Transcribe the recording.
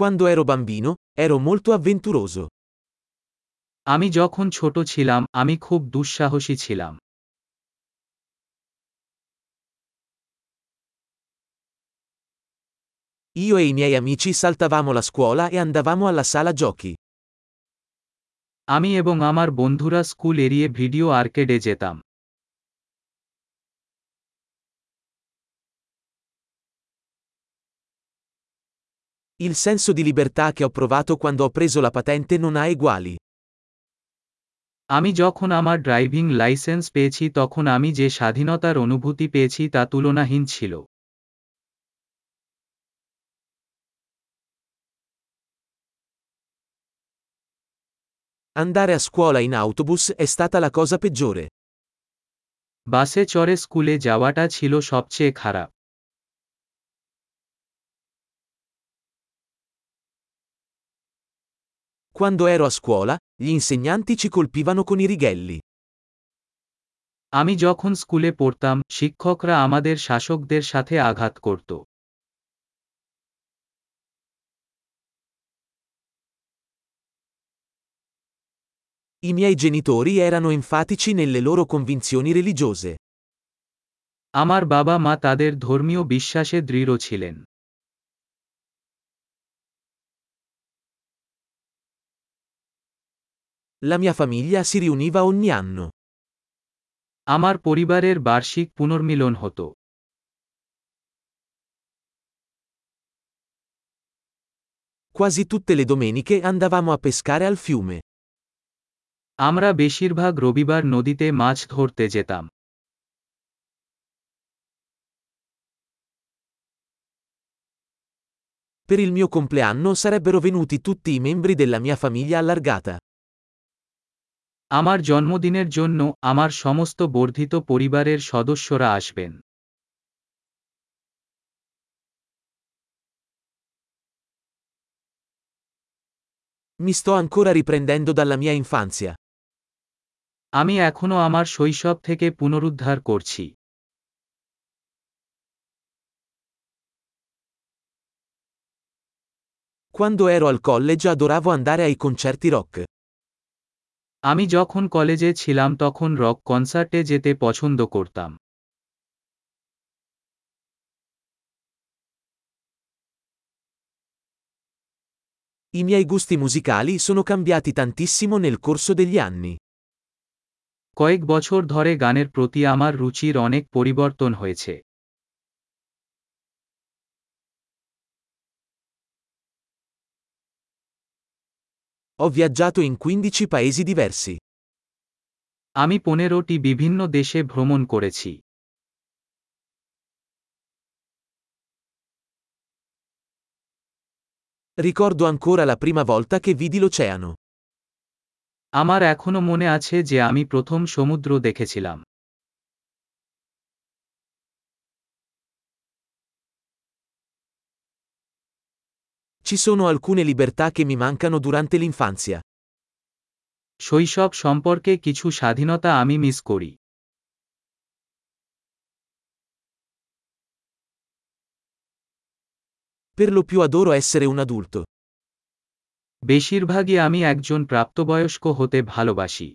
Quando ero bambino, ero molto avventuroso. আমি যখন ছোট ছিলাম আমি খুব দুঃসাহসী ছিলাম Io e i miei amici saltavamo la scuola e andavamo alla sala giochi. আমি এবং আমার বন্ধুরা স্কুল এড়িয়ে ভিডিও আর্কেডে যেতাম Il senso di libertà che ho provato quando ho preso la patente non ha eguali. আমি যখন আমার ড্রাইভিং লাইসেন্স পেয়েছি তখন আমি যে স্বাধীনতার অনুভূতি পেয়েছি তা তুলনাহীন ছিল Andare a scuola in autobus è stata la cosa peggiore. বাসে চড়ে স্কুলে যাওয়াটা ছিল সবচেয়ে খারাপ Quando ero a scuola, gli insegnanti ci colpivano con i righelli. আমি যখন স্কুলে পড়তাম শিক্ষকরা আমাদের শাসকদের সাথে আঘাত করত I miei genitori erano enfatici nelle loro convinzioni religiose. আমার বাবা মা তাদের ধর্মীয় বিশ্বাসে দৃঢ় ছিলেন La mia famiglia si riuniva ogni anno. আমার পরিবারের বার্ষিক পুনর্মিলন হতো Quasi tutte le domeniche andavamo a pescare al fiume. আমরা বেশিরভাগ রবিবার নদীতে মাছ ধরতে যেতাম Per il mio compleanno sarebbero venuti tutti i membri della mia famiglia allargata. আমার জন্মদিনের জন্য আমার সমস্ত বর্ধিত পরিবারের সদস্যরা আসবেন Mi sto ancora riprendendo dalla mia infanzia. আমি এখনও আমার শৈশব থেকে পুনরুদ্ধার করছি Quando ero al college adoravo andare ai concerti rock. আমি যখন কলেজে ছিলাম তখন রক কনসার্টে যেতে পছন্দ করতাম I miei gusti musicali sono cambiati tantissimo nel corso degli anni. কয়েক বছর ধরে গানের প্রতি আমার রুচির অনেক পরিবর্তন হয়েছে Ho viaggiato in 15 paesi diversi. আমি পনেরোটি বিভিন্ন দেশে ভ্রমণ করেছি Ricordo ancora la prima volta che vidi l'oceano. আমার এখনো মনে আছে যে আমি প্রথম সমুদ্র দেখেছিলাম Ci sono alcune libertà che mi mancano durante l'infanzia. শৈশব সম্পর্কে কিছু স্বাধীনতা আমি মিস করি Per lo più adoro essere un adulto. বেশিরভাগই আমি একজন প্রাপ্তবয়স্ক হতে ভালোবাসি